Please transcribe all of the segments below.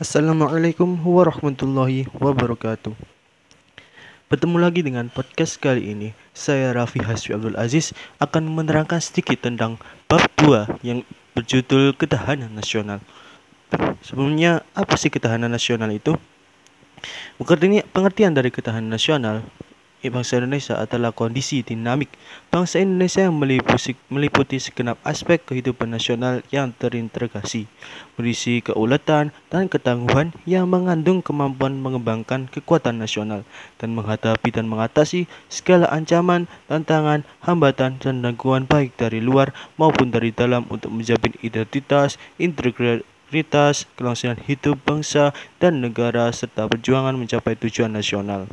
Assalamualaikum warahmatullahi wabarakatuh. Bertemu lagi dengan podcast kali ini. Saya Raffi Hasbi Abdul Aziz akan menerangkan sedikit tentang bab 2 yang berjudul ketahanan nasional. Sebelumnya, apa sih ketahanan nasional itu? Pengertian dari ketahanan nasional bangsa Indonesia adalah kondisi dinamik bangsa Indonesia yang meliputi, meliputi segenap aspek kehidupan nasional yang terintegrasi, berisi keuletan dan ketangguhan yang mengandung kemampuan mengembangkan kekuatan nasional dan menghadapi dan mengatasi segala ancaman, tantangan, hambatan, dan gangguan baik dari luar maupun dari dalam untuk menjamin identitas, integritas, kelangsungan hidup bangsa dan negara serta perjuangan mencapai tujuan nasional.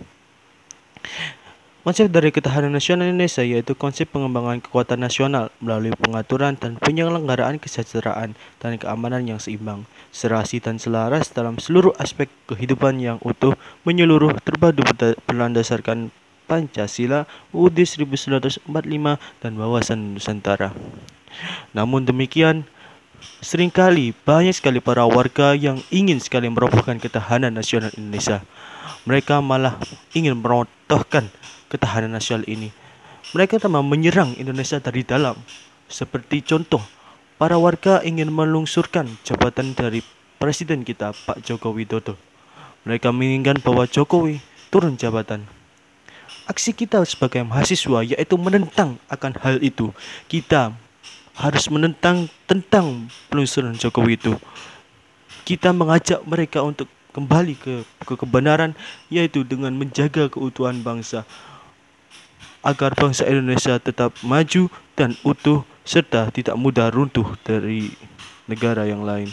Konsep dari ketahanan nasional Indonesia yaitu konsep pengembangan kekuatan nasional melalui pengaturan dan penyelenggaraan kesejahteraan dan keamanan yang seimbang, serasi dan selaras dalam seluruh aspek kehidupan yang utuh, menyeluruh, terpadu berdasarkan Pancasila, UUD 1945, dan wawasan Nusantara. Namun demikian, sering kali banyak sekali para warga yang ingin sekali merobohkan ketahanan nasional Indonesia. Mereka malah ingin merontokkan ketahanan nasional ini. Mereka telah menyerang Indonesia dari dalam. Seperti contoh, para warga ingin melungsurkan jabatan dari Presiden kita Pak Joko Widodo. Mereka menginginkan bahwa Jokowi turun jabatan. Aksi kita sebagai mahasiswa yaitu menentang akan hal itu. Kita harus menentang tentang peluncuran Jokowi itu. Kita mengajak mereka untuk kembali ke, ke kebenaran yaitu dengan menjaga keutuhan bangsa agar bangsa Indonesia tetap maju dan utuh serta tidak mudah runtuh dari negara yang lain.